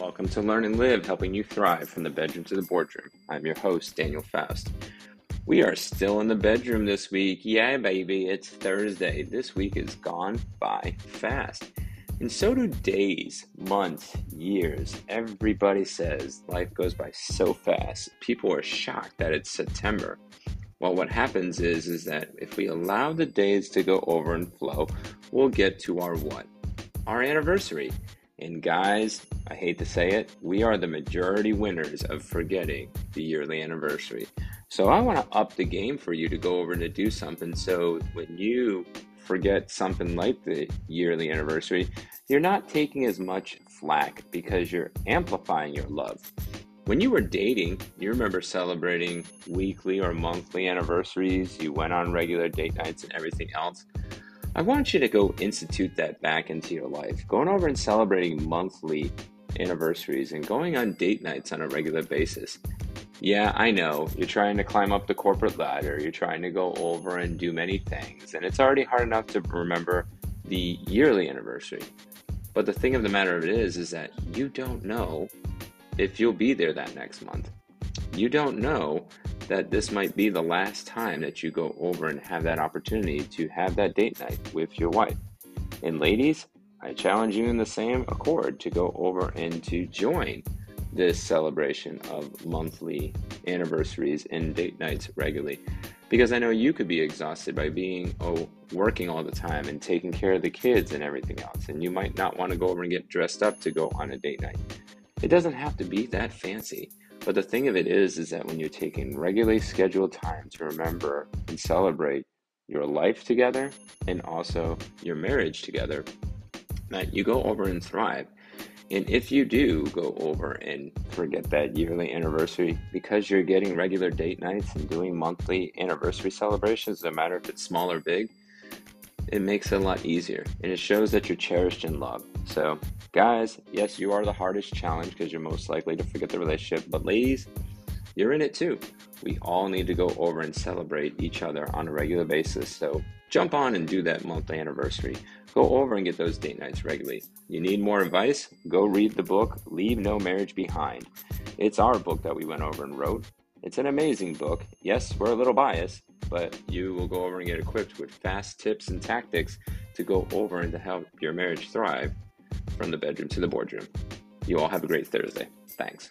Welcome to Learn and Live, helping you thrive from the bedroom to the boardroom. I'm your host, Daniel Faust. We are still in the bedroom this week. Yeah, baby, it's Thursday. This week is gone by fast. And so do days, months, years. Everybody says life goes by so fast. People are shocked that it's September. Well, what happens is is that if we allow the days to go over and flow, we'll get to our what? Our anniversary. And guys, I hate to say it, we are the majority winners of forgetting the yearly anniversary. So I want to up the game for you to go over and do something so when you forget something like the yearly anniversary, you're not taking as much flack because you're amplifying your love. When you were dating, you remember celebrating weekly or monthly anniversaries, you went on regular date nights and everything else. I want you to go institute that back into your life. Going over and celebrating monthly anniversaries and going on date nights on a regular basis. Yeah, I know. You're trying to climb up the corporate ladder. You're trying to go over and do many things. And it's already hard enough to remember the yearly anniversary. But the thing of the matter of it is, is that you don't know if you'll be there that next month. You don't know that this might be the last time that you go over and have that opportunity to have that date night with your wife. And ladies, I challenge you in the same accord to go over and to join this celebration of monthly anniversaries and date nights regularly. Because I know you could be exhausted by being oh, working all the time and taking care of the kids and everything else. And you might not want to go over and get dressed up to go on a date night. It doesn't have to be that fancy. But the thing of it is, is that when you're taking regularly scheduled time to remember and celebrate your life together and also your marriage together, that you go over and thrive. And if you do go over and forget that yearly anniversary because you're getting regular date nights and doing monthly anniversary celebrations, no matter if it's small or big, it makes it a lot easier and it shows that you're cherished and loved. So, guys, yes, you are the hardest challenge because you're most likely to forget the relationship, but ladies, you're in it too. We all need to go over and celebrate each other on a regular basis. So, jump on and do that monthly anniversary. Go over and get those date nights regularly. You need more advice? Go read the book Leave No Marriage Behind. It's our book that we went over and wrote. It's an amazing book. Yes, we're a little biased, but you will go over and get equipped with fast tips and tactics to go over and to help your marriage thrive from the bedroom to the boardroom. You all have a great Thursday. Thanks.